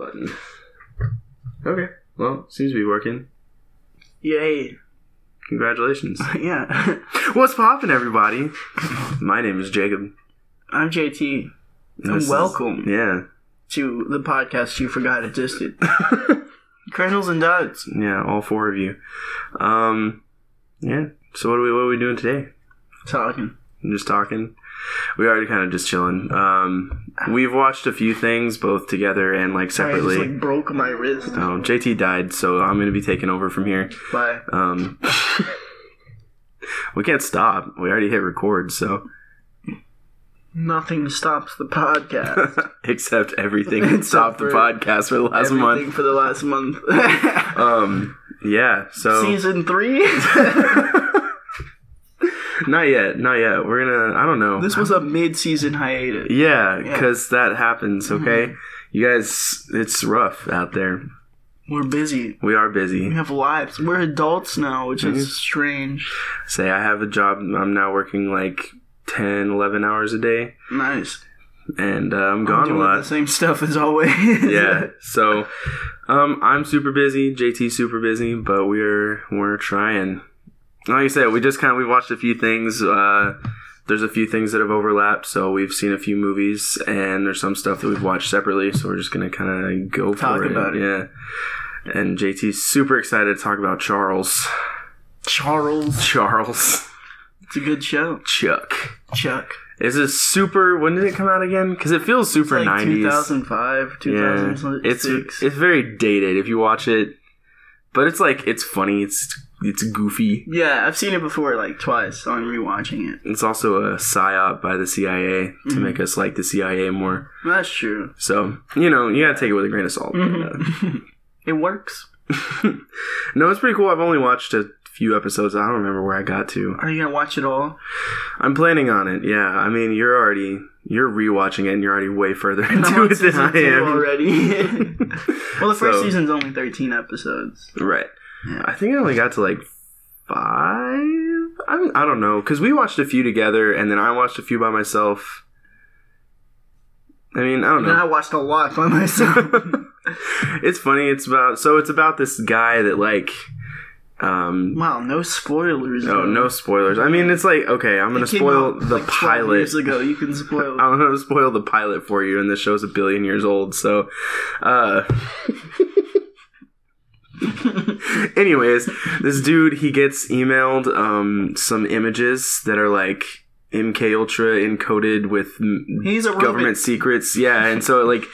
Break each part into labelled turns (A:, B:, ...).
A: button. Okay. Well, seems to be working.
B: Yay.
A: Congratulations.
B: yeah.
A: What's poppin', everybody? My name is Jacob.
B: I'm JT. And
A: This is-
B: welcome
A: yeah.
B: to the podcast you forgot existed. Kernels and Duds.
A: Yeah, all four of you. Um, yeah. So what are we what are we doing today?
B: Talking.
A: I'm just talking. We already kind of just chilling. Um, we've watched a few things both together and like
B: Sorry, I
A: separately.
B: just like broke my wrist.
A: Oh, JT died, so I'm gonna be taking over from here.
B: Bye.
A: Um, we can't stop. We already hit record, so
B: Nothing stops the podcast.
A: except everything that stopped the podcast for the last
B: Everything
A: month.
B: for the last month.
A: Um, yeah. So
B: Season three.
A: Not yet, not yet. We're gonna. I don't know.
B: this was a mid-season hiatus.
A: yeah,
B: Yeah.
A: because that happens. Okay, you guys, it's rough out there.
B: We're busy.
A: We are busy.
B: We have lives. We're adults now, which
A: Mhm.
B: is strange.
A: Say I have a job. I'm now working like 10, 11 hours a day,
B: Nice.
A: and uh, I'm
B: I'm
A: gone a lot.
B: the same stuff as always.
A: yeah. So, um, I'm super busy. JT's super busy, but we're we're trying. Like I said, we just kind of we watched a few things. Uh, there's a few things that have overlapped, so we've seen a few movies, and there's some stuff that we've watched separately. So we're just gonna kind of go
B: Talk
A: for it.
B: about it.
A: Yeah. And JT's super excited to talk about Charles.
B: Charles.
A: Charles
B: It's a good show.
A: Chuck.
B: Chuck.
A: Is it super? When did it come out again? Because it feels super
B: It's like
A: 90s.
B: 2005,
A: Yeah,
B: 2006.
A: it's it's very dated if you watch it, but it's like it's funny. It's it's goofy.
B: yeah, I've seen it before, like twice, on rewatching it.
A: It's also a psyop by the CIA to
B: Mhm.
A: make us like the CIA more.
B: That's true.
A: So you know you gotta take it with a grain of salt.
B: Mhm. it works.
A: no, it's pretty cool. I've only watched a few episodes. I don't remember where I got to.
B: Are you gonna watch it all?
A: I'm planning on it. Yeah, I mean you're already you're rewatching it and you're already way further into it than I am
B: already. well, the first
A: So-
B: season's only 13 episodes.
A: Right.
B: Yeah.
A: I think I only got to like five. I don't, I don't know because we watched a few together and then I watched a few by myself. I mean, I don't
B: And I watched a lot by myself.
A: it's funny. It's about so it's about this guy that like. Um,
B: wow, no spoilers.
A: no,
B: though.
A: no spoilers. I mean, it's like okay, I'm gonna spoil the
B: like,
A: pilot.
B: Years ago, you can spoil.
A: I'm gonna spoil the pilot for you, and this show's a billion years old. So, uh, anyways, this dude he gets emailed um some images that are like MK Ultra encoded with m-
B: He's a
A: government secrets. Yeah, and so it like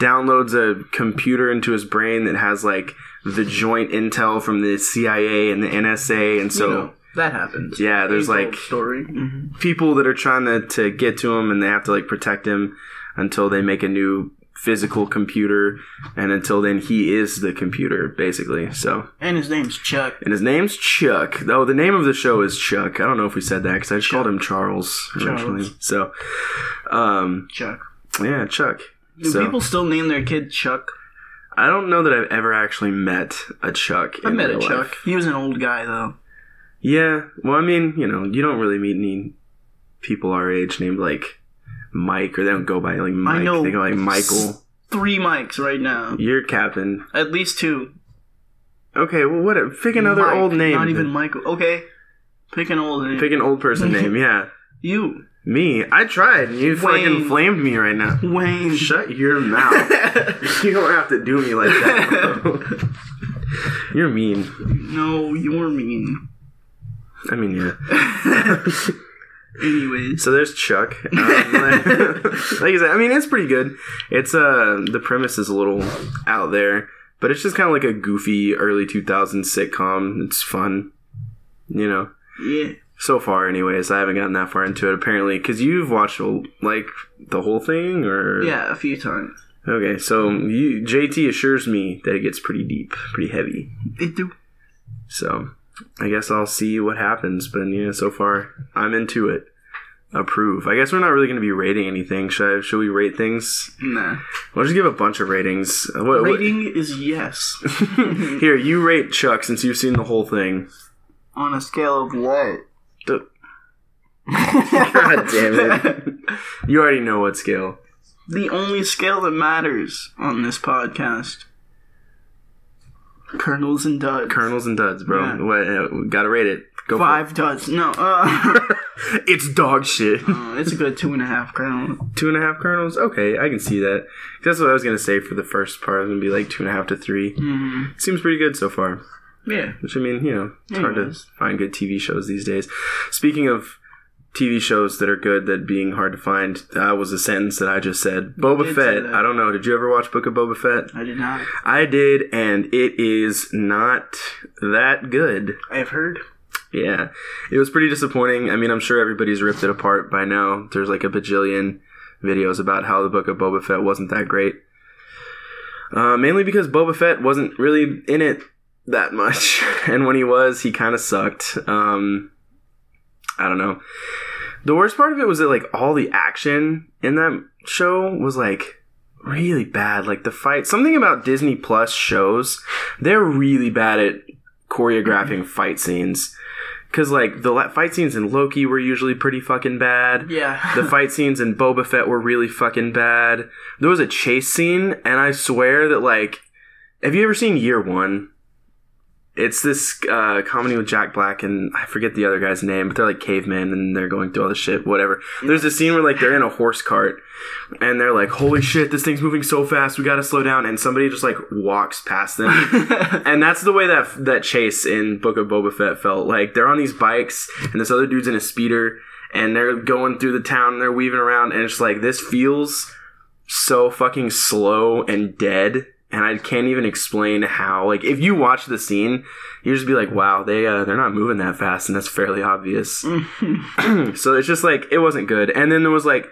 A: downloads a computer into his brain that has like the joint intel from the CIA and the NSA, and so.
B: you know, that happens.
A: Yeah, there's
B: Age-old
A: like
B: story. Mhm.
A: people that are trying to, to get to him and they have to like protect him until they make a new physical computer and until then he is the computer basically so
B: And his name's Chuck.
A: and his name's chuck Though the name of the show is chuck i don't know if we said that because i just
B: Chuck.
A: called him charles originally
B: Charles.
A: so um
B: Chuck.
A: yeah chuck
B: Do
A: so
B: people still name their kid Chuck?
A: i don't know that i've ever actually met a chuck
B: I met a
A: real
B: Chuck. He was an old guy though.
A: yeah well i mean you know you don't really meet any people our age named like Mike, or they don't go by like Mike.
B: I know
A: They go like Michael.
B: Three mics right now.
A: You're captain.
B: At least two.
A: Okay, well, what? Pick another
B: Mike,
A: old name.
B: Not even
A: then.
B: Michael. Okay. Pick an old name.
A: Pick an old person name. Yeah,
B: you.
A: me. I tried. You fucking flamed me right now.
B: Wayne.
A: Shut your mouth. you don't have to do me like that. You're mean.
B: no, you're mean.
A: I mean, yeah.
B: Anyways.
A: So there's Chuck. Um, like, like I said, I mean, it's pretty good. It's uh, the premise is a little out there, but it's just kind of like a goofy early 2000s sitcom. It's fun, you know.
B: Yeah.
A: So far, anyways, I haven't gotten that far into it. Apparently, because you've watched like the whole thing, or
B: Yeah, a few times.
A: Okay, so you, JT assures me that it gets pretty deep, pretty heavy.
B: They do.
A: So I guess I'll see what happens. But yeah, so far I'm into it. Approve. I guess we're not really going to be rating anything. Should I, should we rate things?
B: Nah.
A: We'll just give a bunch of ratings. What, what-
B: Rating is yes.
A: Here, you rate Chuck since you've seen the whole thing.
B: On a scale of what?
A: The- God damn it! You already know what scale.
B: the only scale that matters on this podcast. Kernels and duds.
A: Kernels and duds, bro.
B: Yeah.
A: What, uh, gotta rate it. Go for
B: Five duds. No, uh,
A: it's dog shit.
B: uh, it's a good two and a half kernel.
A: two and a half kernels. Okay, I can see that. That's what I was gonna say for the first part. I was gonna be like two and a half to three.
B: Mm,
A: Seems pretty good so far.
B: yeah.
A: Which I mean, you know, it's hard to find good TV shows these days. Speaking of TV shows that are good that being hard to find, that was a sentence that I just said. Boba Fett. I don't know. Did you ever watch Book of Boba Fett?
B: I did not.
A: I did, and it is not that good.
B: I've heard.
A: Yeah, it was pretty disappointing. I mean, I'm sure everybody's ripped it apart by now. There's like a bajillion videos about how the Book of Boba Fett wasn't that great. Uh, mainly because Boba Fett wasn't really in it that much, and when he was, he kind of sucked. Um, I don't know. The worst part of it was that like all the action in that show was like really bad. Like the fight, something about Disney Plus shows, they're really bad at choreographing mm-hmm. fight scenes. Cause like the la- fight scenes in Loki were usually pretty fucking bad.
B: Yeah.
A: The fight scenes in Boba Fett were really fucking bad. There was a chase scene, and I swear that like, have you ever seen Year One? It's this uh, comedy with Jack Black and I forget the other guy's name, but they're like cavemen and they're going through all this shit. Whatever. There's a scene where like they're in a horse cart and they're like, "Holy shit, this thing's moving so fast, we gotta slow down." And somebody just like walks past them, and that's the way that that chase in Book of Boba Fett felt. Like they're on these bikes, and this other dude's in a speeder, and they're going through the town, and they're weaving around, and it's like this feels so fucking slow and dead. And I can't even explain how. Like, if you watch the scene, you just be like, "Wow, they uh, they're not moving that fast," and that's fairly obvious. so it's just like it wasn't good. And then there was like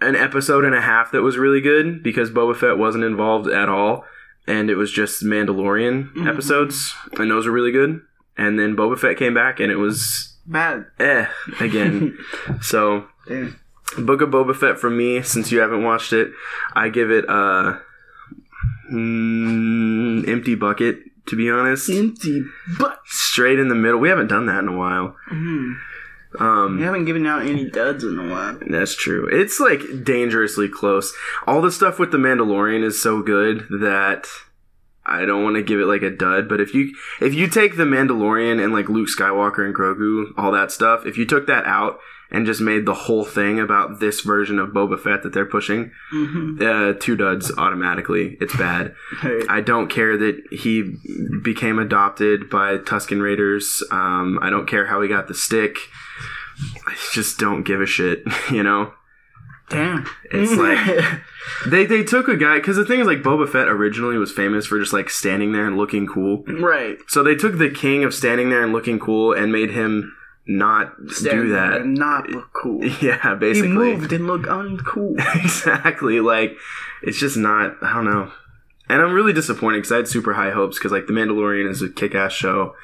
A: an episode and a half that was really good because Boba Fett wasn't involved at all, and it was just Mandalorian
B: Mhm.
A: episodes, and those were really good. And then Boba Fett came back, and it was
B: Bad.
A: eh again. so
B: Damn.
A: Book of Boba Fett from me, since you haven't watched it, I give it a mm, empty bucket. To be honest,
B: Empty butt.
A: straight in the middle. We haven't done that in a while.
B: Mm.
A: Um,
B: You haven't given out any duds in a while.
A: That's true. It's like dangerously close. All the stuff with the Mandalorian is so good that I don't want to give it like a dud, but if you if you take the Mandalorian and like Luke Skywalker and Grogu, all that stuff, if you took that out and just made the whole thing about this version of Boba Fett that they're pushing,
B: Mm-hmm.
A: uh, two duds automatically. It's bad.
B: Hey.
A: I don't care that he became adopted by Tusken Raiders. Um, I don't care how he got the stick. I just don't give a shit, you know?
B: Damn.
A: It's like they they took a guy because the thing is like Boba Fett originally was famous for just like standing there and looking cool.
B: right.
A: So they took the king of standing there and looking cool and made him not
B: Stand
A: do that.
B: not look cool.
A: Yeah, basically.
B: He moved and looked uncool.
A: exactly. Like it's just not. I don't know. And I'm really disappointed because I had super high hopes because like The Mandalorian is a kick-ass show,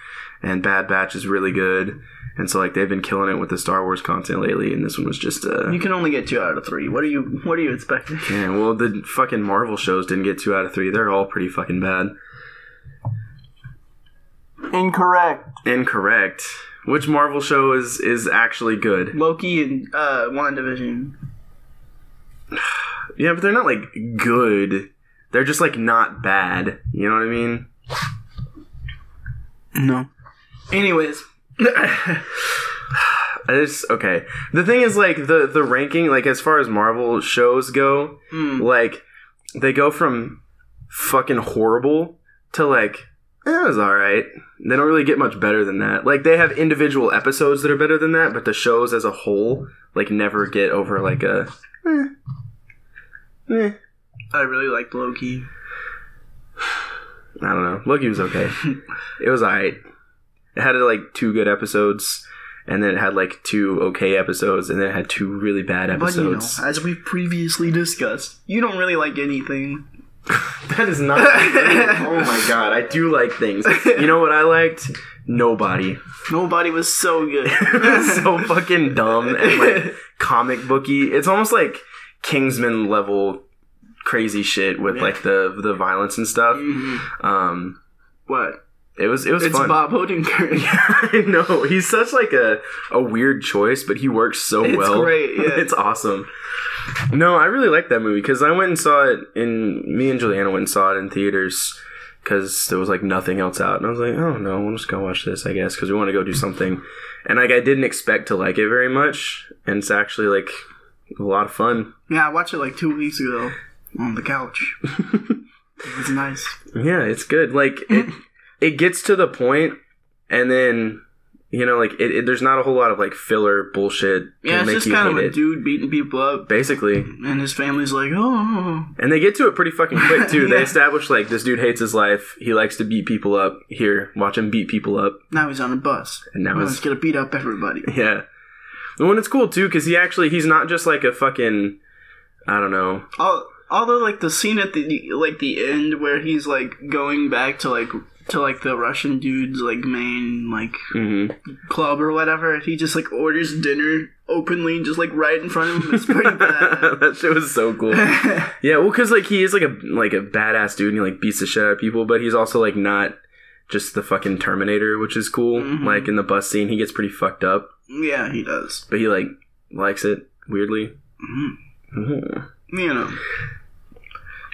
A: and Bad Batch is really good, and so like they've been killing it with the Star Wars content lately, and this one was just uh.
B: You can only get two out of three. What are you? What are you expecting?
A: Yeah, well, the fucking Marvel shows didn't get two out of three. They're all pretty fucking bad.
B: Incorrect.
A: Incorrect. Which Marvel show is is actually good?
B: Loki and uh, WandaVision.
A: Yeah, but they're not like good. They're just like not bad. You know what I mean?
B: No. Anyways.
A: It's okay. The thing is, like the the ranking, like as far as Marvel shows go,
B: Mm.
A: like they go from fucking horrible to like it was all right. They don't really get much better than that. Like they have individual episodes that are better than that, but the shows as a whole like never get over like a. Eh, eh.
B: I really liked Loki.
A: I don't know. Loki was okay. it was alright. It had like two good episodes, and then it had like two okay episodes, and then it had two really bad
B: But you know,
A: episodes.
B: as we've previously discussed, you don't really like anything.
A: that is not. oh my god, I do like things. You know what I liked? Nobody.
B: Nobody was so good.
A: so fucking dumb and like comic booky. It's almost like Kingsman level crazy shit with
B: Yeah.
A: like the the violence and stuff.
B: Mhm.
A: Um,
B: What?
A: It was it was
B: It's
A: fun.
B: Bob Odenkirk.
A: I know he's such like a a weird choice, but he works so
B: It's
A: well.
B: It's great, yeah.
A: it's awesome. No, I really like that movie because I went and saw it in. Me and Juliana went and saw it in theaters because there was like nothing else out, and I was like, oh no, we'll just go watch this, I guess, because we want to go do something. And like I didn't expect to like it very much, and it's actually like a lot of fun.
B: yeah, I watched it like two weeks ago on the couch. it was nice.
A: Yeah, it's good. Like it, it gets to the point, and then you know, like it, it, there's not a whole lot of like filler bullshit
B: Yeah, it's just kind of a
A: it.
B: dude beating people up,
A: Basically,
B: and his family's like, oh. oh, oh.
A: and they get to it pretty fucking quick too. They establish like this dude hates his life. He likes to beat people up. Here, watch him beat people up,
B: Now he's on a bus.
A: and now
B: Now
A: he's
B: he's gonna beat up everybody.
A: yeah. And when it's cool too, because he actually he's not just like a fucking I don't know.
B: Al- Although, like the scene at the like the end where he's like going back to like to like the Russian dude's like main like
A: hmm
B: club or whatever, he just like orders dinner openly, and just like right in front of him. It's pretty bad.
A: that shit was so cool. Yeah, well, because like he is like a like a badass dude, and he like beats the shit out of people, but he's also like not just the fucking Terminator, which is cool.
B: Mhm.
A: Like in the bus scene, he gets pretty fucked up,
B: yeah, he does.
A: but he like likes it weirdly.
B: Mhm.
A: Mhm.
B: You know,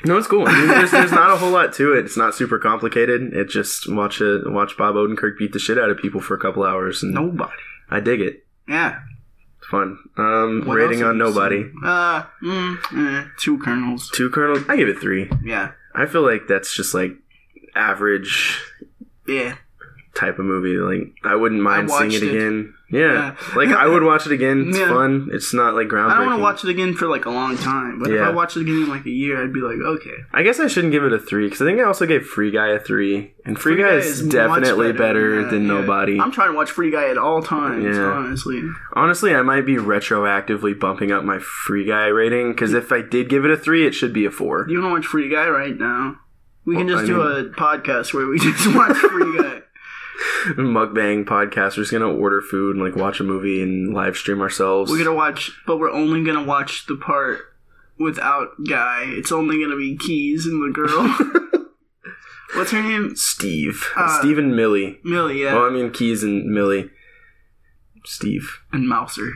A: No, it's cool. I mean, there's, there's not a whole lot to it. It's not super complicated. It just watch it, watch Bob Odenkirk beat the shit out of people for a couple hours, and
B: nobody.
A: I dig it.
B: Yeah.
A: It's fun. Um,
B: What
A: rating
B: else
A: on
B: have you
A: nobody.
B: seen? Uh, mm, eh, two kernels.
A: Two kernels. I give it three.
B: Yeah.
A: I feel like that's just like average
B: Yeah.
A: type of movie. Like I wouldn't mind seeing
B: watched
A: it
B: it.
A: again. Yeah,
B: Yeah.
A: like I would watch it again. It's
B: Yeah.
A: fun. It's not like groundbreaking.
B: I don't want to watch it again for like a long time, but if I watch it again in like a year, I'd be like, okay.
A: I guess I shouldn't give it a three because I think I also gave Free Guy a three, and Free, Guy, is,
B: much
A: definitely better,
B: that,
A: than
B: yeah.
A: Nobody.
B: I'm trying to watch Free Guy at all times,
A: Yeah.
B: honestly.
A: Honestly, I might be retroactively bumping up my Free Guy rating because if I did give it a three, it should be a four.
B: You want to watch Free Guy right now? We can just
A: I
B: do
A: mean-
B: a podcast where we just watch Free Guy.
A: Mukbang podcast. We're just gonna order food and like watch a movie and live stream ourselves.
B: We're gonna watch, but we're only gonna watch the part without Guy. It's only gonna be Keys and the girl. What's her name?
A: Steve,
B: Uh,
A: Steve and Millie.
B: Millie, yeah,
A: Well, I mean Keys and Millie. Steve.
B: and Mouser.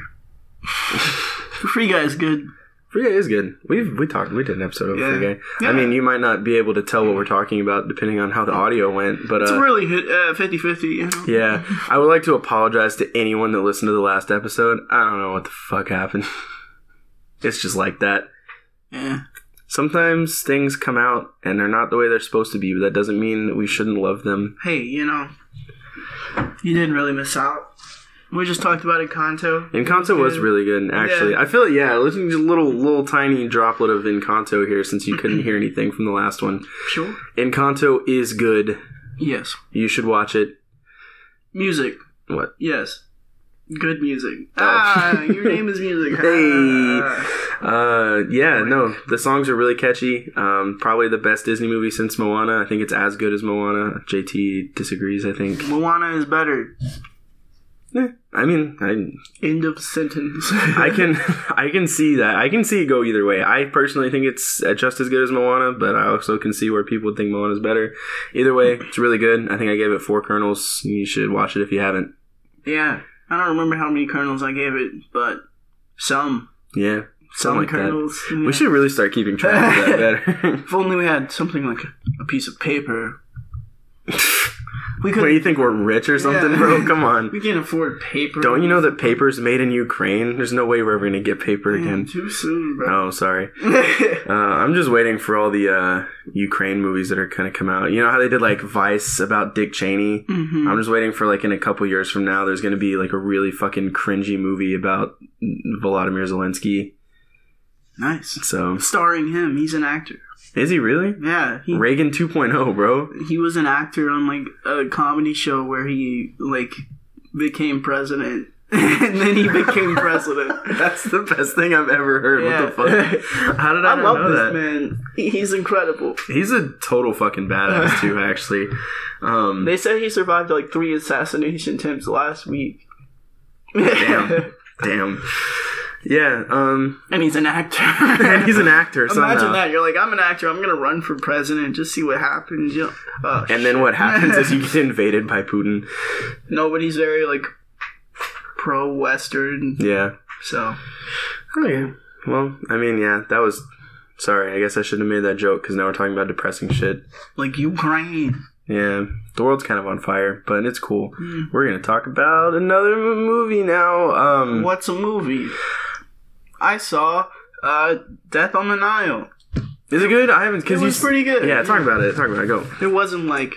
B: Free Guy's good.
A: Free Guy is good. We've we talked. We did an episode of
B: Yeah.
A: Free Guy.
B: Yeah.
A: I mean, you might not be able to tell what we're talking about depending on how the audio went, but
B: It's
A: uh,
B: really hit, uh, 50-50, you know?
A: yeah, I would like to apologize to anyone that listened to the last episode. I don't know what the fuck happened. it's just like that.
B: Yeah.
A: Sometimes things come out and they're not the way they're supposed to be, but that doesn't mean that we shouldn't love them.
B: Hey, you know, you didn't really miss out. We just talked about Encanto.
A: Encanto was
B: good.
A: really good, actually.
B: Yeah.
A: I feel yeah, listening to a little little tiny droplet of Encanto here since you couldn't hear anything from the last one.
B: Sure.
A: Encanto is good.
B: Yes.
A: You should watch it.
B: Music.
A: What?
B: Yes. Good music. Ah, your name is music.
A: Hey. Uh, yeah, no, the songs are really catchy. Um, probably the best Disney movie since Moana. I think it's as good as Moana. JT disagrees. I think.
B: Moana is better.
A: Eh, I mean, I
B: End of sentence.
A: I can I can see that. I can see it go either way. I personally think it's uh, just as good as Moana, but I also can see where people would think Moana's better. Either way, it's really good. I think I gave it four kernels. You should watch it if you haven't.
B: yeah. I don't remember how many kernels I gave it, but some.
A: Yeah,
B: Some
A: like that.
B: kernels. yeah.
A: We should really start keeping track of that better.
B: If only we had something like a piece of paper. We could.
A: what do you think we're rich or something,
B: Yeah.
A: bro? Come on.
B: we can't afford paper.
A: Don't you know that paper's made in Ukraine? There's no way we're ever gonna get paper
B: Man,
A: again.
B: Too soon, bro.
A: Oh, sorry. Uh, I'm just waiting for all the uh, Ukraine movies that are gonna come out. You know how they did like Vice about Dick Cheney?
B: Mhm.
A: I'm just waiting for like in a couple years from now, there's gonna be like a really fucking cringy movie about Volodymyr Zelensky.
B: Nice.
A: So
B: Starring him, he's an actor.
A: Is he really
B: Yeah, he
A: Reagan 2.0, bro?
B: he was an actor on like a comedy show where he like became president, and then he became president.
A: That's the best thing I've ever heard.
B: Yeah.
A: What the fuck? How did I,
B: I love
A: know
B: this
A: that?
B: man. He's incredible.
A: He's a total fucking badass too, actually. Um,
B: They said he survived like three assassination attempts last week.
A: Damn. Damn. Yeah. Um,
B: and he's an actor.
A: and he's an actor.
B: Imagine that. You're like, I'm an actor. I'm gonna run for president. Just see what happens. You know? Oh,
A: And then what happens is you get invaded by Putin.
B: nobody's very like pro Western.
A: Yeah.
B: So
A: Okay. Well, I mean, yeah, that was. Sorry, I guess I shouldn't have made that joke because now we're talking about depressing shit.
B: like Ukraine.
A: Yeah, the world's kind of on fire, but it's cool.
B: Hmm.
A: We're gonna talk about another movie now. Um,
B: What's a movie? I saw uh, Death on the Nile.
A: is it good? I haven't.
B: It
A: Cause
B: was
A: you,
B: pretty good.
A: Yeah, talk about it. Talk about it. Go.
B: It wasn't like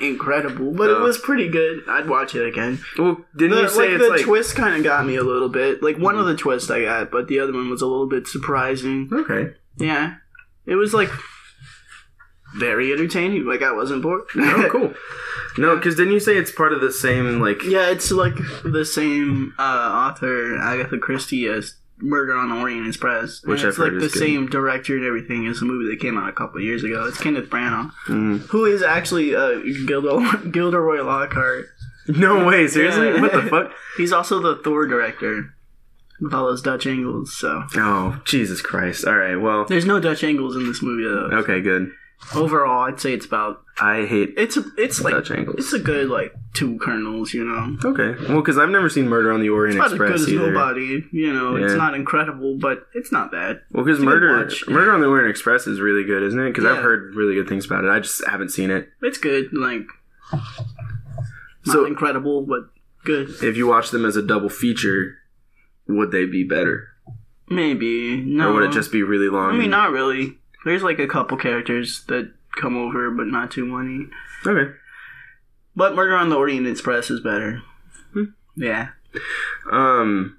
B: incredible, but it was pretty good. I'd watch it again.
A: Well, didn't
B: The,
A: you say
B: like the
A: like
B: twist kind of got me a little bit. Like one of the twists I got, but the other one was a little bit surprising.
A: okay?
B: Yeah, it was like very entertaining. Like I wasn't bored.
A: Oh, cool. No, because didn't you say it's part of the same like?
B: yeah, it's like the same uh, author Agatha Christie as Murder on the Orient Express,
A: Which
B: and it's like the
A: good.
B: same director and everything as the movie that came out a couple years ago. It's Kenneth Branagh,
A: Mm.
B: who is actually uh, Gilder- Gilderoy Lockhart.
A: No way, seriously?
B: Yeah.
A: What the fuck?
B: He's also the Thor director with all those Dutch angles. So
A: Oh, Jesus Christ! All right, well,
B: there's no Dutch angles in this movie though.
A: okay, good.
B: Overall, I'd say it's about
A: I hate
B: it's a, it's like
A: Dutch angles.
B: it's a good like two kernels. You know,
A: Okay, well, because I've never seen Murder on the Orient
B: it's about as good
A: Express
B: as
A: either.
B: nobody. You know, it's not incredible, but it's not bad.
A: Well, because
B: It's a good
A: Murder. Murder on the Orient Express is really good, isn't it? Because I've heard really good things about it. I just haven't seen it.
B: It's good. Like not
A: So-
B: incredible, but good.
A: If you watch them as a double feature, would they be better,
B: Maybe no.
A: or would it just be really long?
B: I mean, not really. There's like a couple characters that come over, but not too many.
A: okay.
B: But Murder on the Orient Express is better.
A: Hmm.
B: Yeah.
A: Um,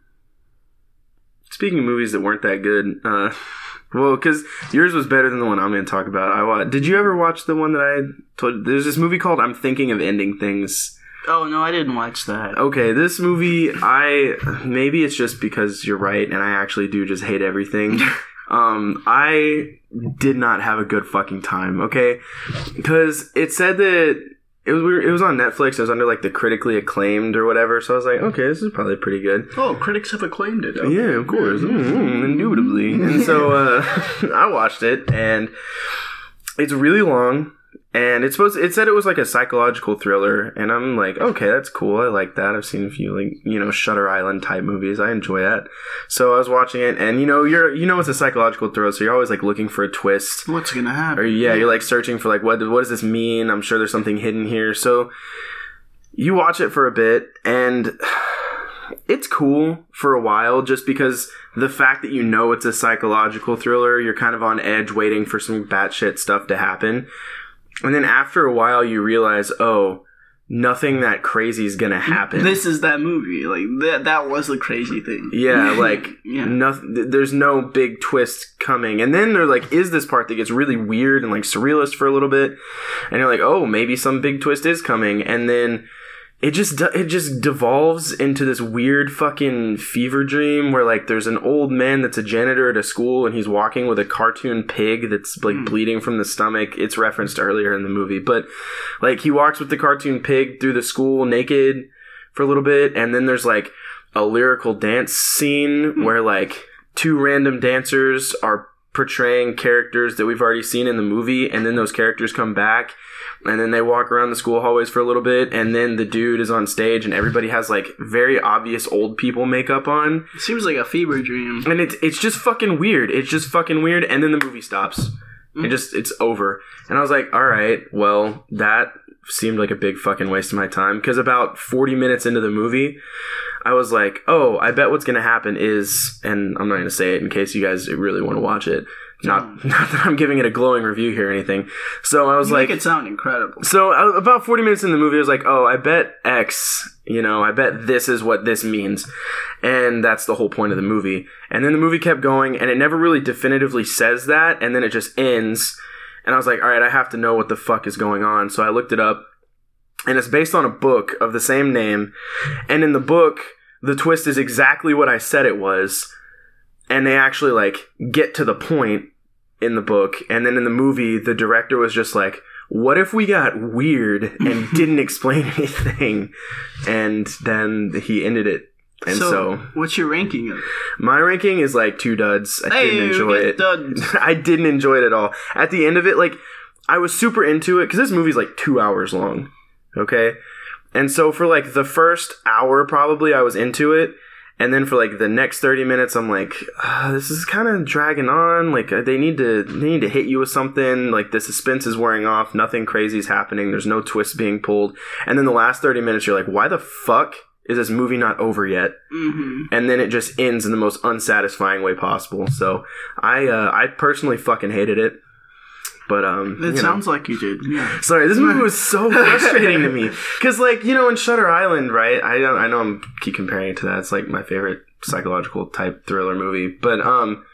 A: speaking of movies that weren't that good, uh, well, because yours was better than the one I'm going to talk about. I watched, did you ever watch the one that I told? There's this movie called "I'm Thinking of Ending Things."
B: Oh no, I didn't watch that.
A: Okay, this movie, I maybe it's just because you're right, and I actually do just hate everything. um, I did not have a good fucking time. Okay, because it said that it was weird- it was on Netflix. It was under like the critically acclaimed or whatever. So I was like, okay, this is probably pretty good.
B: Oh, critics have acclaimed it.
A: Yeah, of course, mm, indubitably. And so uh, I watched it, and it's really long. And it's supposed. It said it was like a psychological thriller, and I'm like, okay, that's cool. I like that. I've seen a few like you know Shutter Island type movies. I enjoy that. So I was watching it, and you know you're you know it's a psychological thriller, so you're always like looking for a twist.
B: What's gonna happen
A: Or
B: happen?
A: yeah, you're like searching for like what what does this mean? I'm sure there's something hidden here. So you watch it for a bit and it's cool for a while just because the fact that you know it's a psychological thriller, you're kind of on edge waiting for some batshit stuff to happen. And then after a while you realize, oh, nothing that crazy is gonna happen.
B: This is that movie. Like that. That was the crazy thing.
A: Yeah, like
B: Yeah.
A: nothing. There's no big twist coming, and then there like is this part that gets really weird and like surrealist for a little bit, and you're like, oh, maybe some big twist is coming, and then it just it just devolves into this weird fucking fever dream where like there's an old man that's a janitor at a school and he's walking with a cartoon pig that's like
B: Hmm.
A: bleeding from the stomach. It's referenced earlier in the movie, but like he walks with the cartoon pig through the school naked for a little bit, and then there's like a lyrical dance scene where like two random dancers are portraying characters that we've already seen in the movie, and then those characters come back, and then they walk around the school hallways for a little bit, and then the dude is on stage, and everybody has like very obvious old people makeup on,
B: It seems like a fever dream.
A: and it's it's just fucking weird. It's just fucking weird, and then the movie stops. It mm. just it's over, and I was like, all right, well that seemed like a big fucking waste of my time because about 40 minutes into the movie i was like oh i bet what's gonna happen is and i'm not gonna say it in case you guys really want to watch it not hmm. not that i'm giving it a glowing review here or anything so i was
B: You
A: like
B: make it sound incredible.
A: so about 40 minutes in the movie, I was like, oh, I bet X, you know, I bet this is what this means. And that's the whole point of the movie. And then the movie kept going, and it never really definitively says that, and then it just ends. And I was like, all right, I have to know what the fuck is going on. So I looked it up, and it's based on a book of the same name. And in the book, the twist is exactly what I said it was. And they actually, like, get to the point in the book. And then in the movie, the director was just like, what if we got weird and didn't explain anything? And then he ended it And so,
B: what's your ranking of?
A: my ranking is like two duds. I
B: Hey,
A: didn't enjoy it.
B: duds.
A: I didn't enjoy it at all. At the end of it, like I was super into it because this movie's like two hours long. Okay, and so for like the first hour, probably I was into it, and then for like the next thirty minutes, I'm like, ah, this is kind of dragging on. Like uh, they need to they need to hit you with something. Like the suspense is wearing off. Nothing crazy is happening. There's no twists being pulled. And then the last thirty minutes, you're like, why the fuck is this movie not over yet?
B: Mm-hmm.
A: and then it just ends in the most unsatisfying way possible. So I uh, I personally fucking hated it. But um,
B: It
A: you know.
B: sounds like you did. Yeah.
A: sorry. This movie was so frustrating to me because, like, you know, in Shutter Island, right? I don't, I know I'm keep comparing it to that. It's like my favorite psychological type thriller movie. But um,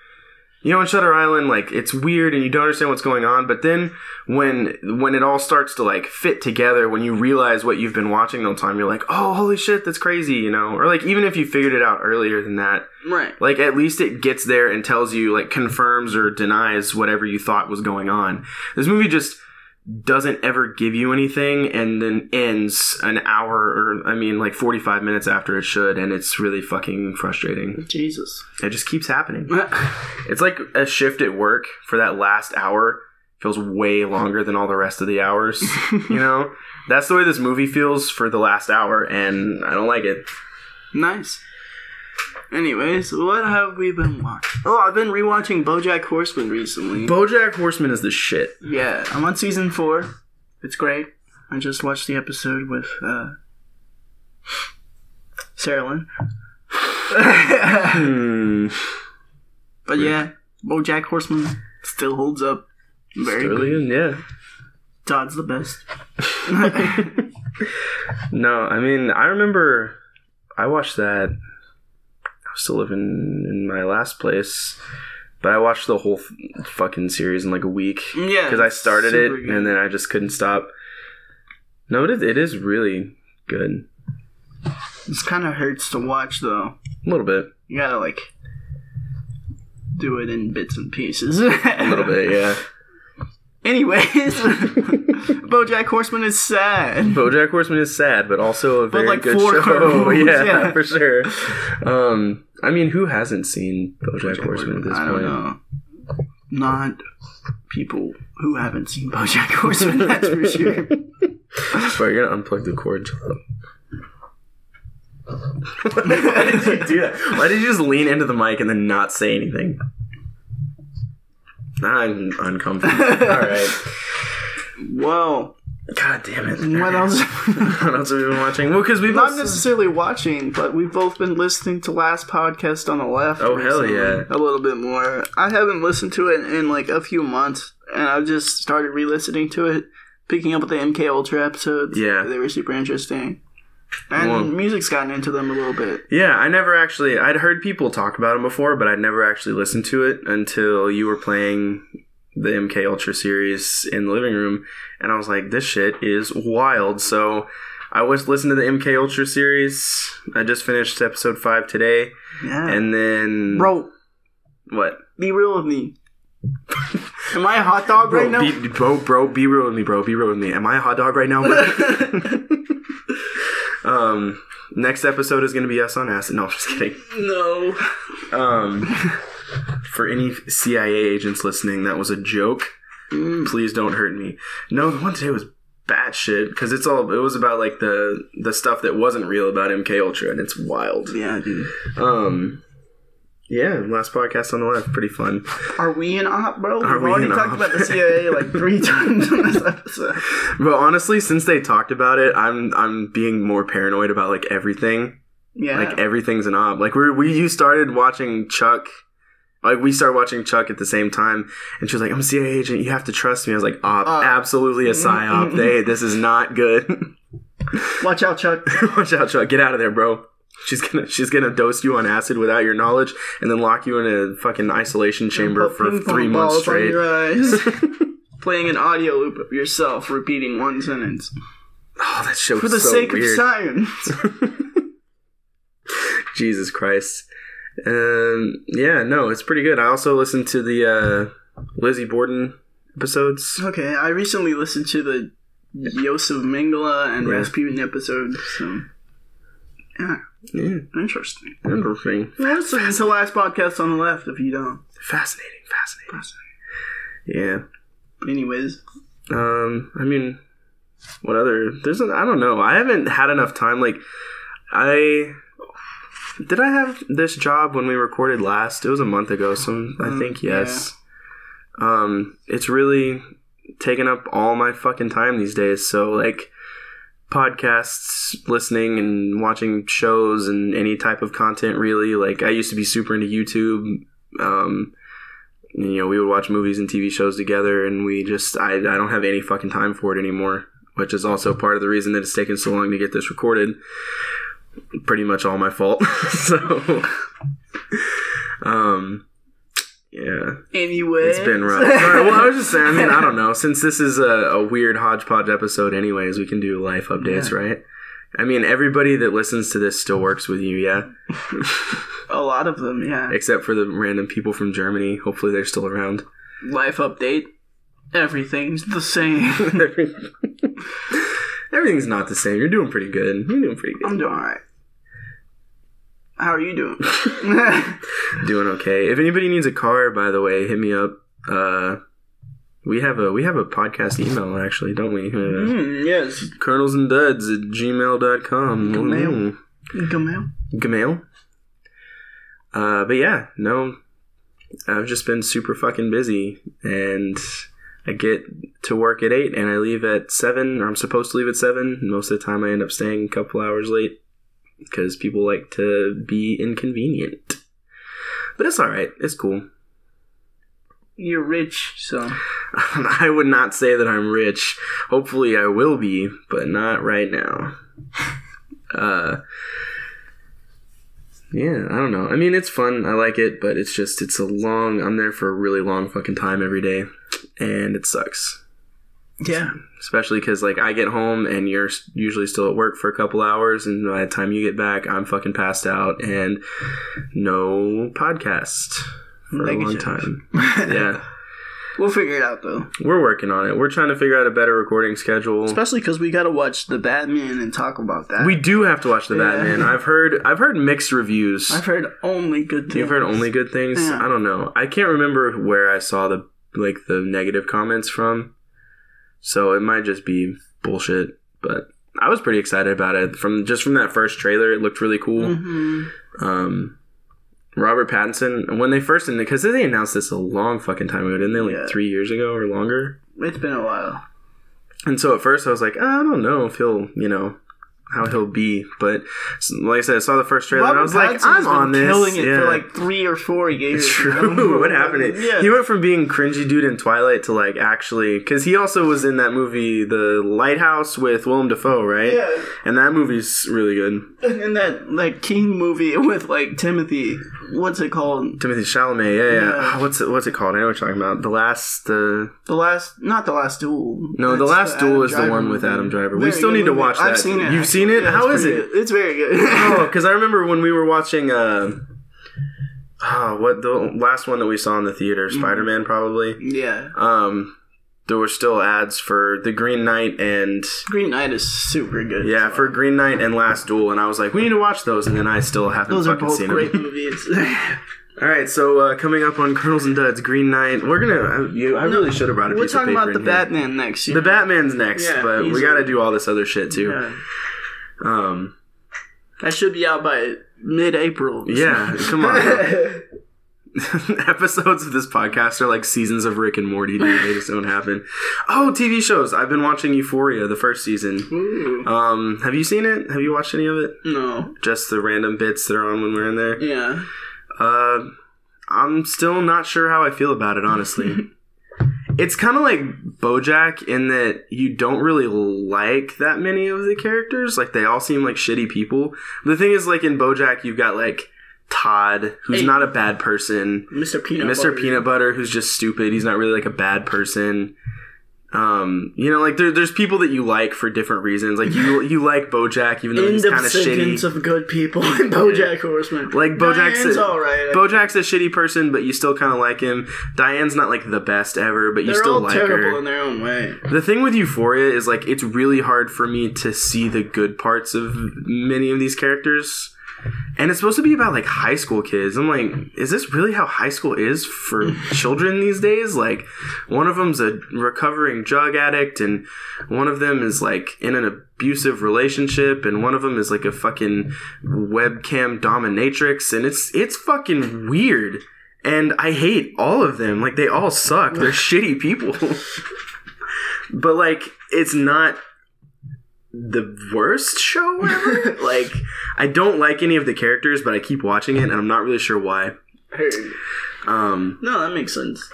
A: you know, in Shutter Island, like, it's weird and you don't understand what's going on. But then when when it all starts to like fit together, when you realize what you've been watching the whole time, you're like, oh, holy shit, that's crazy, you know? Or like even if you figured it out earlier than that
B: Right.
A: like at least it gets there and tells you like confirms or denies whatever you thought was going on this movie just doesn't ever give you anything and then ends an hour or i mean like 45 minutes after it should and it's really fucking frustrating
B: Jesus.
A: it just keeps happening it's like a shift at work for that last hour feels way longer than all the rest of the hours you know that's the way this movie feels for the last hour and i don't like it
B: nice. Anyways, what have we been watching? Oh, I've been rewatching BoJack Horseman recently.
A: bojack horseman is the shit
B: yeah, I'm on season four. It's great. I just watched the episode with uh, Sarah Lynn.
A: hmm
B: But yeah, BoJack Horseman still holds up. Very good.
A: Yeah.
B: Todd's the best.
A: No, I mean, I remember I watched that. I was still living in my last place, but I watched the whole f- fucking series in like a week
B: yeah,
A: because I started it
B: good.
A: and then I just couldn't stop. No, it is, it is really good.
B: This kind of hurts to watch though.
A: A little bit,
B: You gotta like do it in bits and pieces.
A: a little bit, yeah.
B: Anyways, BoJack Horseman is sad.
A: BoJack Horseman is sad, but also a very
B: like,
A: good show. yeah,
B: yeah.
A: for sure. Um, I mean, who hasn't seen BoJack, Horseman at this
B: I
A: point?
B: don't know. Not people who haven't seen BoJack Horseman. That's for sure.
A: Bro, you're gonna unplug the cord. Why did you do that? Why did you just lean into the mic and then not say anything? I'm uncomfortable. All right.
B: Whoa.
A: God damn it.
B: What else?
A: what else have we been watching? Well, because we've
B: Not
A: both-
B: necessarily watching, but we've both been listening to Last Podcast on the Left.
A: Oh, hell yeah.
B: A little bit more. I haven't listened to it in like a few months, and I've just started re listening to it, picking up with the MK Ultra episodes.
A: Yeah.
B: They were super interesting. And
A: Well-
B: music's gotten into them a little bit.
A: Yeah, I never actually. I'd heard people talk about them before, but I'd never actually listened to it until you were playing the MK Ultra series in the living room, and I was like, "This shit is wild." So I was listening to the MK Ultra series. I just finished episode five today,
B: Yeah.
A: and then
B: Bro,
A: what?
B: be real with me. Am I a hot dog
A: Bro,
B: right now?
A: be, bro, bro, be real with me, bro. Be real with me. Am I a hot dog right now? um, next episode is gonna be us on acid. No, I'm just kidding.
B: no.
A: Um, for any CIA agents listening, that was a joke.
B: Mm.
A: Please don't hurt me. No, the one today was batshit because it's all. It was about like the the stuff that wasn't real about MK Ultra, and it's wild.
B: Yeah, dude.
A: Um, yeah, last podcast on the left, pretty fun.
B: Are we in op, bro?
A: Are
B: We've
A: we
B: already talked
A: op?
B: about the CIA like three times on this episode.
A: But honestly, since they talked about it, I'm I'm being more paranoid about like everything.
B: Yeah.
A: Like everything's an op. Like we we you started watching Chuck. Like we started watching Chuck at the same time, and she was like, "I'm a CIA agent. You have to trust me." I was like, "Op,
B: Uh,
A: absolutely a psyop. They, this is not good.
B: Watch out, Chuck.
A: Watch out, Chuck. Get out of there, bro. She's gonna she's gonna dose you on acid without your knowledge, and then lock you in a fucking isolation chamber for three months straight.
B: your eyes. Playing an audio loop of yourself repeating one sentence
A: Oh, that show
B: for the
A: so
B: sake
A: weird.
B: of science.
A: Jesus Christ. Um, yeah, no, it's pretty good. I also listened to the uh, Lizzie Borden episodes.
B: okay, I recently listened to the Yosef Mengele and
A: Yeah.
B: Rasputin episode. So, yeah,
A: Yeah,
B: Interesting.
A: interesting.
B: Listen to the last podcast on the left if you don't.
A: Fascinating, fascinating. Yeah.
B: Anyways,
A: Um, I mean, what other? There's, a, I don't know. I haven't had enough time. Like, I did I have this job when we recorded last? It was a month ago, so I
B: Mm,
A: think yes. Um, it's really taken up all my fucking time these days. So like, podcasts, listening and watching shows and any type of content. Really, like I used to be super into YouTube. Um, you know, we would watch movies and TV shows together, and we just I I don't have any fucking time for it anymore. Which is also part of the reason that it's taken so long to get this recorded. Pretty much all my fault. so, um, yeah,
B: anyways.
A: it's been rough. Right, well, I was just saying. I mean, I don't know. Since this is a, a weird hodgepodge episode, anyways, we can do life updates,
B: Yeah.
A: right? I mean, everybody that listens to this still works with you, yeah.
B: A lot of them, yeah.
A: Except for the random people from Germany. Hopefully, they're still around.
B: Life update. Everything's the same.
A: Everything's not the same. You're doing pretty good. You're doing pretty good.
B: I'm doing alright. How are you doing?
A: doing okay. If anybody needs a car, by the way, hit me up. Uh, we have a we have a podcast email actually, don't we? Uh,
B: mm, yes.
A: Kernels and duds at gmail.com.
B: Gmail.
A: Mm.
B: Gmail.
A: Gmail. Uh, but yeah, no, I've just been super fucking busy, and I get to work at eight, and I leave at seven, or I'm supposed to leave at seven. Most of the time, I end up staying a couple hours late because people like to be inconvenient. But it's all right. It's cool.
B: You're rich, so.
A: I would not say that I'm rich. Hopefully, I will be, but not right now. Uh, yeah, I don't know. I mean, it's fun. I like it, but it's just it's a long. I'm there for a really long fucking time every day, and it sucks.
B: Yeah.
A: Especially because like I get home and you're usually still at work for a couple hours, and by the time you get back, I'm fucking passed out and no podcast for a long time. Yeah,
B: We'll figure it out, though.
A: we're working on it. We're trying to figure out a better recording schedule.
B: Especially because we gotta watch The Batman and talk about that.
A: We do have to watch the
B: Yeah.
A: Batman. I've heard I've heard mixed reviews.
B: I've heard only good things.
A: You've heard only good things.
B: Yeah.
A: I don't know. I can't remember where I saw the like the negative comments from. So it might just be bullshit. But I was pretty excited about it from just from that first trailer. It looked really cool.
B: hmm
A: Um, Robert Pattinson when they first because they announced this a long fucking time ago, didn't they? Like
B: Yeah.
A: three years ago or longer.
B: It's been a while.
A: And so at first I was like, I don't know if he'll, you know, how he'll be. But like I said, I saw the first trailer and I was like, I'm on this.
B: killing it
A: yeah.
B: for like three or four years.
A: It's true. what happened?
B: Yeah.
A: He went from being cringy dude in Twilight to like actually, because he also was in that movie, The Lighthouse, with Willem Dafoe, right?
B: Yeah.
A: And that movie's really good.
B: And that like King movie with like Timothy, what's it called?
A: Timothy Chalamet, yeah, yeah.
B: Yeah.
A: Ah, What's it? What's it called? I know what you're talking about. The last, uh,
B: The last, not the last duel.
A: no, the last duel
B: Adam
A: is the
B: Driver
A: one with
B: movie.
A: Adam Driver. we still need to
B: movie.
A: watch that.
B: I've seen it.
A: You've seen it?
B: Yeah,
A: How
B: it's
A: it?
B: good. It's very good.
A: oh, because I remember when we were watching. Uh, oh, what the last one that we saw in the theater,
B: Mm-hmm.
A: Spider Man, probably.
B: yeah.
A: Um, there were still ads for the Green Knight and
B: Green Knight is super good.
A: yeah, for Green Knight and Last Duel, and I was like, we need to watch those, and then I still haven't
B: those are
A: fucking
B: both
A: seen
B: great
A: them.
B: movies.
A: All right, so uh, coming up on Kernels and Duds, Green Knight. We're gonna. I, you, I really should have brought a
B: We're
A: piece of
B: talking
A: paper
B: about the
A: here.
B: Batman next year.
A: The Batman's next,
B: Yeah,
A: but we got to do all this other shit too.
B: Yeah.
A: Um,
B: That should be out by mid-April.
A: yeah, come on. Episodes of this podcast are like seasons of Rick and Morty, dude. They just don't happen. Oh, TV shows. I've been watching Euphoria, the first season.
B: Ooh.
A: Um, have you seen it? Have you watched any of it?
B: No.
A: Just the random bits that are on when we're in there.
B: Yeah.
A: Uh, I'm still not sure how I feel about it, honestly. it's kind of like Bojack in that you don't really like that many of the characters. Like they all seem like shitty people. The thing is, like in Bojack, you've got like Todd, who's
B: Hey.
A: not a bad person.
B: Mr. Peanut
A: Mr.
B: Butter.
A: Peanut Butter, who's just stupid. He's not really like a bad person. Um, you know, like there, there's people that you like for different reasons. Like you, you like Bojack, even though
B: End
A: he's kind of shitty.
B: of good people in BoJack Horseman.
A: Like Bojack's
B: Diane's
A: a-
B: alright.
A: Bojack's a shitty person, but you still kind of like him. Diane's not like the best ever, but you
B: They're
A: still
B: all
A: like
B: terrible
A: her.
B: in their own way.
A: The thing with Euphoria is like it's really hard for me to see the good parts of many of these characters. And it's supposed to be about like high school kids. I'm like, is this really how high school is for children these days? Like, one of them's a recovering drug addict, and one of them is like in an abusive relationship, and one of them is like a fucking webcam dominatrix, and it's it's fucking weird. And I hate all of them. Like, they all suck. They're shitty people. but like, it's not the worst show ever. like, I don't like any of the characters, but I keep watching it, and I'm not really sure why. Um,
B: No, that makes sense.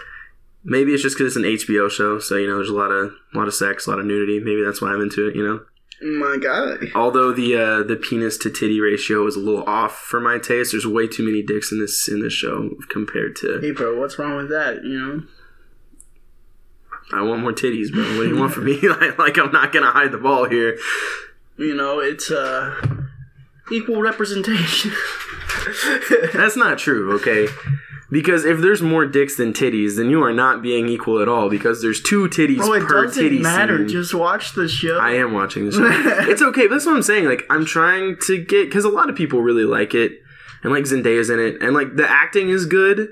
A: maybe it's just because it's an HBO show, so you know, there's a lot of a lot of sex, a lot of nudity. Maybe that's why I'm into it. You know,
B: My God.
A: although the uh, the penis to titty ratio is a little off for my taste. There's way too many dicks in this in this show compared to.
B: Hey, bro, what's wrong with that? You know.
A: I want more titties, bro. What do you want from me? like, like I'm not gonna hide the ball here.
B: You know, it's uh equal representation.
A: That's not true, okay? Because if there's more dicks than titties, then you are not being equal at all. Because there's two titties
B: Bro, it
A: per
B: doesn't
A: titty
B: matter.
A: scene.
B: Just watch the show.
A: I am watching this. it's okay. That's what I'm saying. Like I'm trying to get because a lot of people really like it, and like Zendaya's in it, and like the acting is good.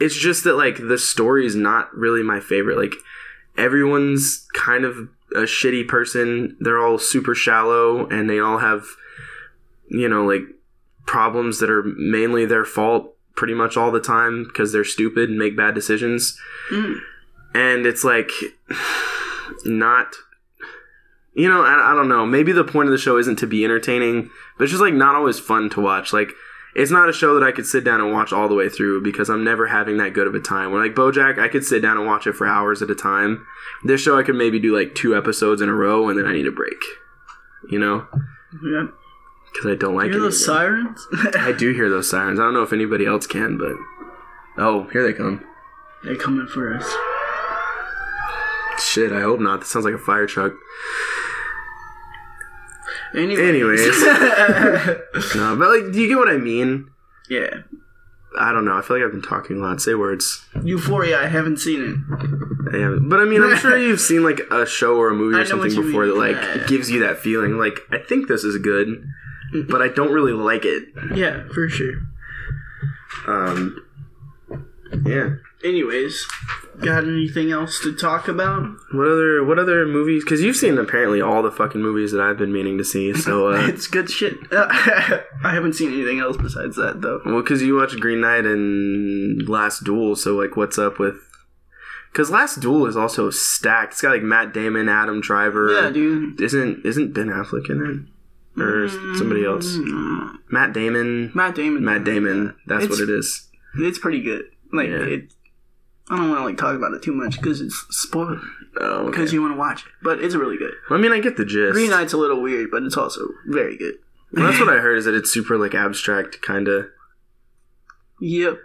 A: It's just that like the story is not really my favorite. Like everyone's kind of a shitty person. They're all super shallow, and they all have you know like problems that are mainly their fault pretty much all the time because they're stupid and make bad decisions.
B: Mm.
A: And it's like not you know, I, I don't know. Maybe the point of the show isn't to be entertaining, but it's just like not always fun to watch. Like, it's not a show that I could sit down and watch all the way through because I'm never having that good of a time. Where like BoJack, I could sit down and watch it for hours at a time. This show, I could maybe do like two episodes in a row, and then I need a break. You know,
B: Yeah.
A: because I don't like
B: Hear
A: it.
B: those sirens?
A: I do hear those sirens. I don't know if anybody else can, but oh, here they come.
B: They're coming for us.
A: Shit, I hope not. That sounds like a fire truck.
B: Anyways.
A: Anyways. No, but like, do you get what I mean?
B: yeah.
A: I don't know. I feel like I've been talking a lot. Say words.
B: Euphoria, I haven't seen it.
A: I haven't. But I mean, I'm sure you've seen like a show or a movie or something before that like
B: Yeah.
A: gives you that feeling. Like, I think this is good, but I don't really like it.
B: Yeah, for sure.
A: Um, yeah.
B: Anyways, got anything else to talk about?
A: What other what other movies? Because you've seen apparently all the fucking movies that I've been meaning to see. So, uh,
B: it's good shit. I haven't seen anything else besides that though.
A: well, because you watched Green Knight and Last Duel. So, like, what's up with? Because Last Duel is also stacked. It's got like Matt Damon, Adam Driver.
B: Yeah, dude.
A: Isn't isn't Ben Affleck in it? Or is somebody else? Matt Damon.
B: Matt Damon.
A: Matt Damon. That's
B: It's-
A: what it is.
B: It's pretty good. Like
A: Yeah.
B: it. I don't want to like talk about it too much because it's spoiled.
A: Oh, okay.
B: Because you want to watch it, but it's really good.
A: I mean, I get the gist.
B: Green Knight's a little weird, but it's also very good.
A: Well, that's what I heard. Is that it's super like abstract, kind of.
B: Yep.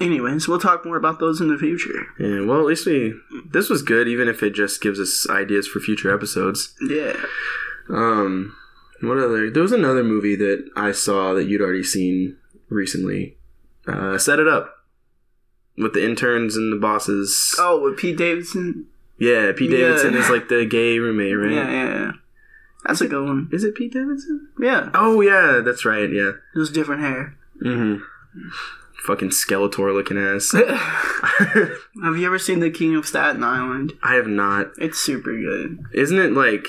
B: Anyways, we'll talk more about those in the future.
A: Yeah. Well, at least we. This was good, even if it just gives us ideas for future episodes.
B: Yeah.
A: Um, what other? There was another movie that I saw that you'd already seen recently. Uh, Set it up with the interns and the bosses.
B: Oh, with Pete Davidson.
A: Yeah, Pete
B: Yeah.
A: Davidson is like the gay roommate, right?
B: Yeah, yeah, yeah. That's a good one.
A: Is it Pete Davidson?
B: Yeah.
A: Oh yeah, that's right. Yeah.
B: Just different hair.
A: Mm-hmm. Fucking Skeletor looking ass.
B: Have you ever seen The King of Staten Island?
A: I have not.
B: It's super good.
A: Isn't it like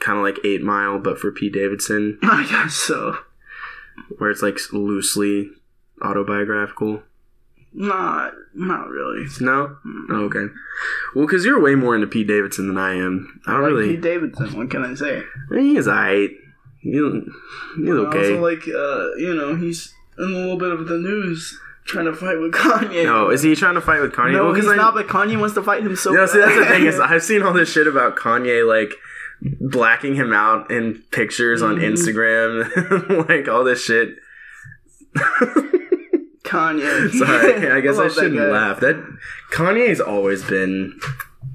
A: kind of like Eight Mile, but for Pete Davidson,
B: I guess so.
A: where it's like loosely autobiographical?
B: Not, not really.
A: No. Oh, okay. Well, because you're way more into Pete Davidson than I am. I don't
B: Like
A: really.
B: Pete Davidson. What can I say?
A: He is alright. He, he's okay.
B: Also, like, uh, you know, he's in a little bit of the news trying to fight with Kanye.
A: No, is he trying to fight with Kanye?
B: No,
A: Well,
B: he's
A: I-
B: not. But Kanye wants to fight him so.
A: No, see, that's the thing is. I've seen all this shit about Kanye, like blacking him out in pictures on
B: Mhm.
A: Instagram, like all this shit.
B: Kanye.
A: Sorry, I guess I,
B: that
A: shouldn't
B: guy.
A: laugh. That Kanye's always been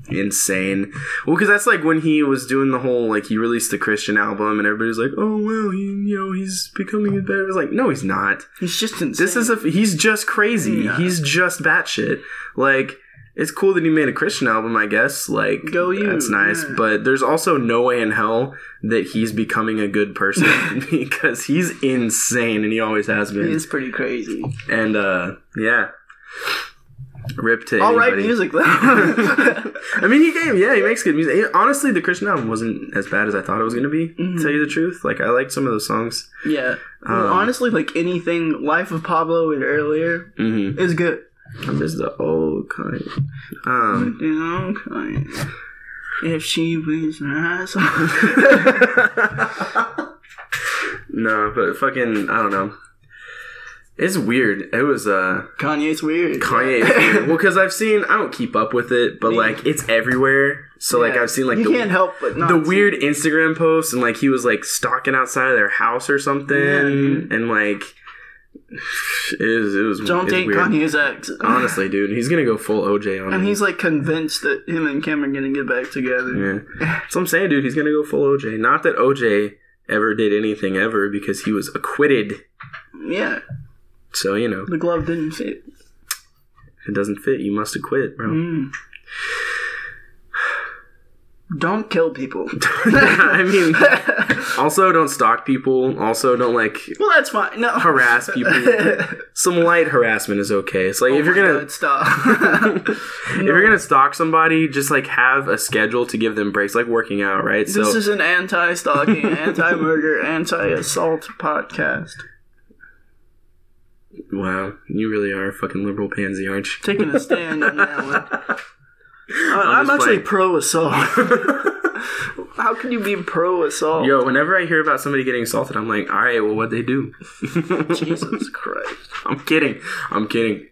A: insane. Well, because that's like when he was doing the whole like he released the Christian album, and everybody's like, "Oh well, he, you know, he's becoming better." It's like, no, he's not.
B: He's just insane.
A: This is a he's just crazy.
B: Yeah.
A: He's just batshit. Like it's cool that he made a Christian album, I guess. Like,
B: Go you,
A: That's nice.
B: yeah.
A: But there's also no way in hell that he's becoming a good person because he's insane and he always has been.
B: He's pretty crazy.
A: And uh, yeah, rip to
B: All right, music though.
A: I mean, he gave, yeah, he makes good music. He- honestly, the Christian album wasn't as bad as I thought it was going to be.
B: Mhm.
A: To tell you the truth, like I liked some of those songs.
B: yeah.
A: Um,
B: honestly, like anything, Life of Pablo and earlier
A: Mm-hmm.
B: is good.
A: I miss the old kind. Um,
B: You know, kind if she was an asshole.
A: no, but fucking, I don't know. It's weird. It was uh
B: Kanye's weird.
A: Kanye. weird. well, because I've seen, I don't keep up with it, but like it's everywhere. So like I've seen like
B: you
A: the
B: can't help but
A: the weird Instagram posts and like he was like stalking outside of their house or something,
B: Yeah,
A: and like it was it was
B: Don't date
A: weird.
B: Kanye's ex.
A: Honestly, dude, he's gonna go full OJ on it.
B: And
A: him.
B: he's like convinced that him and Kim are gonna get back together.
A: Yeah. so I'm saying, dude. He's gonna go full OJ. Not that OJ ever did anything ever because he was acquitted.
B: Yeah,
A: So, you know,
B: the glove didn't fit.
A: it doesn't fit, you must acquit, bro.
B: Mm. Don't kill people.
A: I mean, also don't stalk people. Also don't like
B: well, that's fine. No,
A: harass people. Some light harassment is okay. It's like
B: Oh
A: if you're gonna
B: God, stop.
A: if you're gonna stalk somebody, just like have a schedule to give them breaks, like working out, right?
B: This
A: so
B: is an anti-stalking, anti-murder, anti-assault podcast.
A: wow, you really are a fucking liberal pansy, aren't you?
B: Taking a stand on that one.
A: I'm
B: I'm, actually pro assault. How can you be pro assault?
A: Yo, whenever I hear about somebody getting assaulted, I'm like, all right, well, what'd they do?
B: Jesus Christ.
A: I'm kidding. I'm kidding.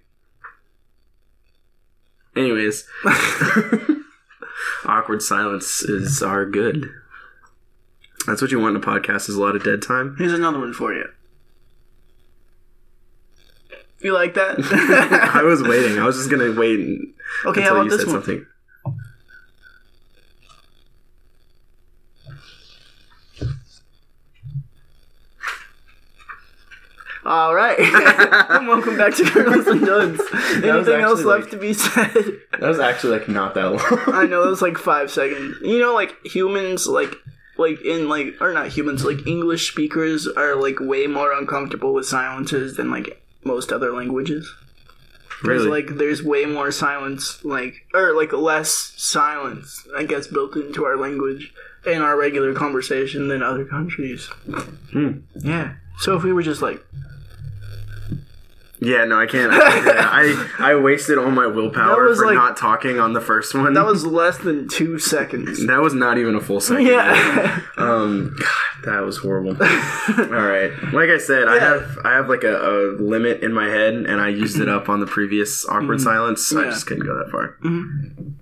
A: Anyways, awkward silences are good. That's what you want in a podcast is a lot of dead time.
B: Here's another one for you. You like that?
A: I was waiting. I was just gonna wait and-
B: okay,
A: until
B: how
A: you
B: this
A: said
B: one?
A: something.
B: All right. and welcome back to Girls and Duds. Anything else left
A: like-
B: to be said?
A: That was actually like not that long.
B: I know it was like five seconds. You know, like humans, like like in like or not humans, like English speakers are like way more uncomfortable with silences than like most other languages. There's
A: Really?
B: like there's way more silence, like or like less silence, I guess, built into our language in our regular conversation than other countries.
A: Hmm.
B: Yeah. So if we were just like,
A: Yeah, no, I can't. I I wasted all my willpower for
B: like-
A: not talking on the first one.
B: that was less than two seconds.
A: that was not even a full second.
B: Yeah.
A: Um, God, that was horrible. All right, like I said, I have I have like a, a limit in my head, and I used it up on the previous awkward silence. So I just couldn't go that far.
B: Mhm.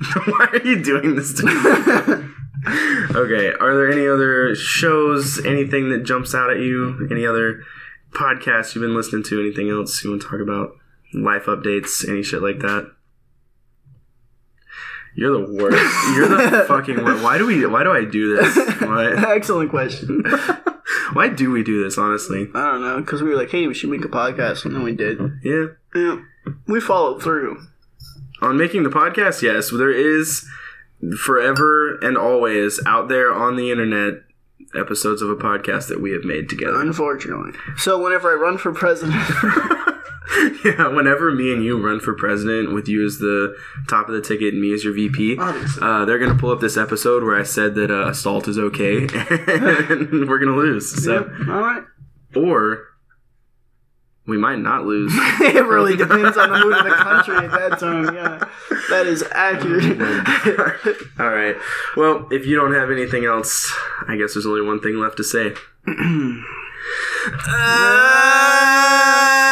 A: Why are you doing this to me? okay, are there any other shows, anything that jumps out at you? Any other podcasts you've been listening to? Anything else you want to talk about? Life updates, any shit like that? You're the worst. You're the fucking worst. Why do we? Why do I do this? Why?
B: Excellent question.
A: Why do we do this? Honestly,
B: I don't know, because we were like, hey, we should make a podcast, and then we did.
A: yeah.
B: Yeah. We followed through.
A: On making the podcast, yes, there is forever and always out there on the internet episodes of a podcast that we have made together.
B: Unfortunately. So whenever I run for president,
A: yeah, whenever me and you run for president with you as the top of the ticket and me as your VP, uh, they're gonna pull up this episode where I said that uh, assault is okay, and we're gonna lose. So,
B: Yep. all right.
A: or we might not lose.
B: it really depends on the mood of the country at that time. Yeah, that is accurate.
A: All right. Well, if you don't have anything else, I guess there's only one thing left to say.
B: Ah!